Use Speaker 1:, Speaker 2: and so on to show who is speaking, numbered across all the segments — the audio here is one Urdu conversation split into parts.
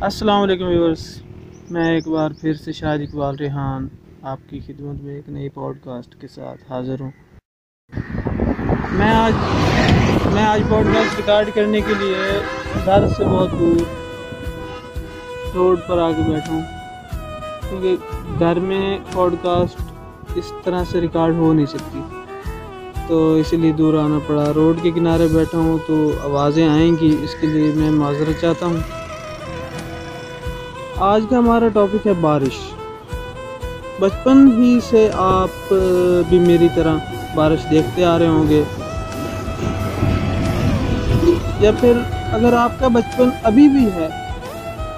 Speaker 1: السلام علیکم ویورس میں ایک بار پھر سے شاہد اقبال ریحان آپ کی خدمت میں ایک نئی پوڈ کاسٹ کے ساتھ حاضر ہوں۔ میں آج میں آج پوڈ کاسٹ ریکارڈ کرنے کے لیے گھر سے بہت دور روڈ پر آ کے بیٹھا ہوں۔ کیونکہ گھر میں پوڈ کاسٹ اس طرح سے ریکارڈ ہو نہیں سکتی۔ تو اسی لیے دور آنا پڑا۔ روڈ کے کنارے بیٹھا ہوں تو آوازیں آئیں گی، اس کے لیے میں معذرت چاہتا ہوں۔ آج کا ہمارا ٹاپک ہے بارش۔ بچپن ہی سے آپ بھی میری طرح بارش دیکھتے آ رہے ہوں گے۔ یا پھر اگر آپ کا بچپن ابھی بھی ہے،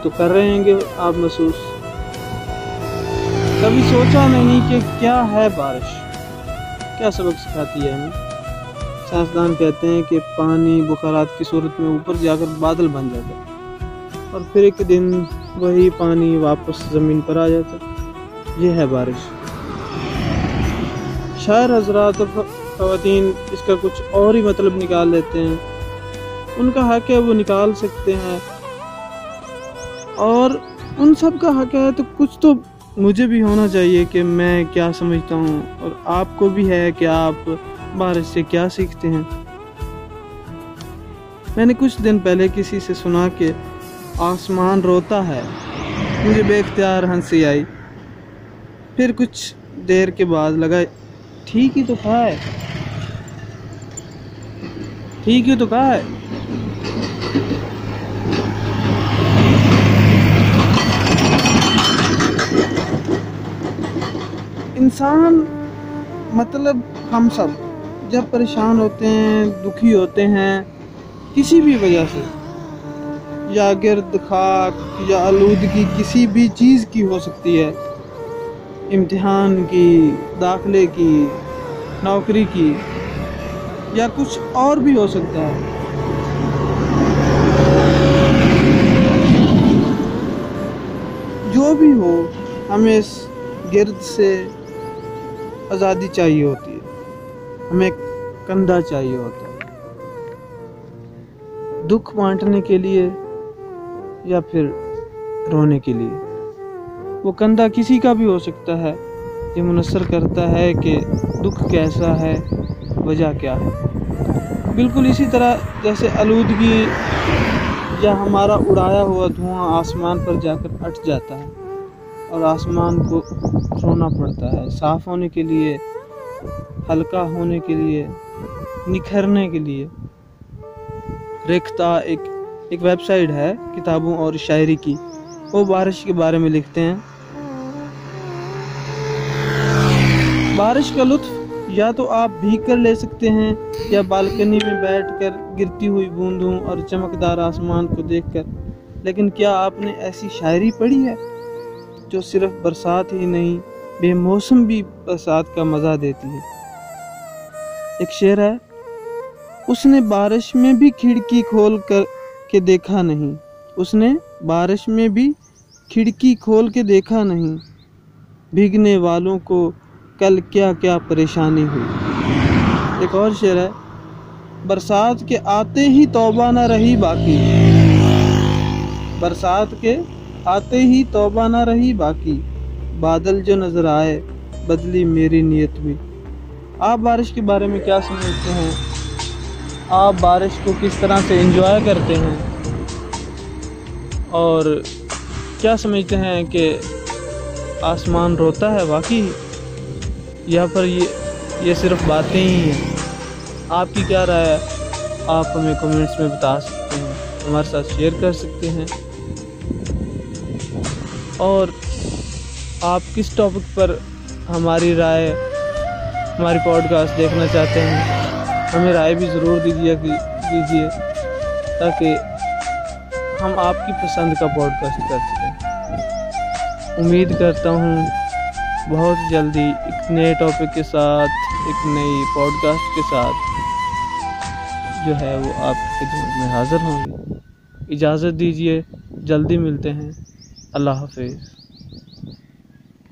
Speaker 1: تو کر رہے ہیں گے آپ محسوس۔ کبھی سوچا نہیں کہ کیا ہے بارش؟ کیا سبق سکھاتی ہے ہمیں؟ سائنسدان کہتے ہیں کہ پانی بخارات کی صورت میں اوپر جا کر بادل بن جاتا ہے اور پھر ایک دن وہی پانی واپس زمین پر آ جاتا۔ یہ ہے بارش۔ شاعر حضرات اور خواتین اس کا کچھ اور ہی مطلب نکال لیتے ہیں۔ ان کا حق ہے وہ نکال سکتے ہیں۔ اور ان سب کا حق ہے تو کچھ تو مجھے بھی ہونا چاہیے کہ میں کیا سمجھتا ہوں۔ اور آپ کو بھی ہے کہ آپ بارش سے کیا سیکھتے ہیں۔ میں نے کچھ دن پہلے کسی سے سنا کہ آسمان روتا ہے۔ مجھے بے اختیار ہنسی آئی۔ پھر کچھ دیر کے بعد لگا، ٹھیک ہی تو کہا ہے۔ ٹھیک ہی تو کہا ہے۔ انسان مطلب ہم سب جب پریشان ہوتے ہیں، دکھی ہوتے ہیں، کسی بھی وجہ سے۔ یا گرد، خاک یا آلودگی کسی بھی چیز کی ہو سکتی ہے۔ امتحان کی، داخلے کی، نوکری کی یا کچھ اور بھی ہو سکتا ہے۔ جو بھی ہو، ہمیں اس گرد سے آزادی چاہیے ہوتی ہے۔ ہمیں کندھا چاہیے ہوتا ہے۔ دکھ بانٹنے کے لیے یا پھر رونے کے لیے۔ وہ کندھا کسی کا بھی ہو سکتا ہے یہ منحصر کرتا ہے کہ دکھ کیسا ہے، وجہ کیا ہے۔ بالکل اسی طرح جیسے آلودگی یا ہمارا اڑایا ہوا دھواں آسمان پر جا کر اٹھ جاتا ہے اور آسمان کو رونا پڑتا ہے۔ صاف ہونے کے لیے، ہلکا ہونے کے لیے، نکھرنے کے لیے۔ ریختہ ایک ایک ویب سائٹ ہے کتابوں اور شاعری کی۔ وہ بارش کے بارے میں لکھتے ہیں۔ بارش کا لطف یا تو آپ بھیگ کر لے سکتے ہیں یا بالکنی میں بیٹھ کر گرتی ہوئی بوندوں اور چمکدار آسمان کو دیکھ کر۔ لیکن کیا آپ نے ایسی شاعری پڑھی ہے جو صرف برسات ہی نہیں، بے موسم بھی برسات کا مزہ دیتی ہے؟ ایک شعر ہے، اس نے بارش میں بھی کھڑکی کھول کر کے دیکھا نہیں۔ اس نے بارش میں بھی کھڑکی کھول کے دیکھا نہیں۔ بھیگنے والوں کو کل کیا کیا پریشانی ہوئی۔ ایک اور شعر ہے، برسات کے آتے ہی توبہ نہ رہی باقی۔ برسات کے آتے ہی توبہ نہ رہی باقی۔ بادل جو نظر آئے، بدلی میری نیت بھی آپ بارش کے بارے میں کیا سمجھتے ہیں؟ آپ بارش کو کس طرح سے انجوائے کرتے ہیں؟ اور کیا سمجھتے ہیں کہ آسمان روتا ہے واقعی؟ یا پر یہ یہ صرف باتیں ہی ہیں۔ آپ کی کیا رائے ہے؟ آپ ہمیں کمنٹس میں بتا سکتے ہیں۔ ہمارے ساتھ شیئر کر سکتے ہیں۔ اور آپ کس ٹاپک پر ہماری رائے، ہماری پوڈ کاسٹ دیکھنا چاہتے ہیں؟ ہمیں رائے بھی ضرور دیجیے دیجیے تاکہ ہم آپ کی پسند کا پوڈ کاسٹ کر سکیں۔ امید کرتا ہوں بہت جلدی ایک نئے ٹاپک کے ساتھ، ایک نئی پوڈ کاسٹ کے ساتھ جو ہے وہ آپ کی خدمت میں حاضر ہوں گے۔ اجازت دیجیے، جلدی ملتے ہیں۔ اللہ حافظ۔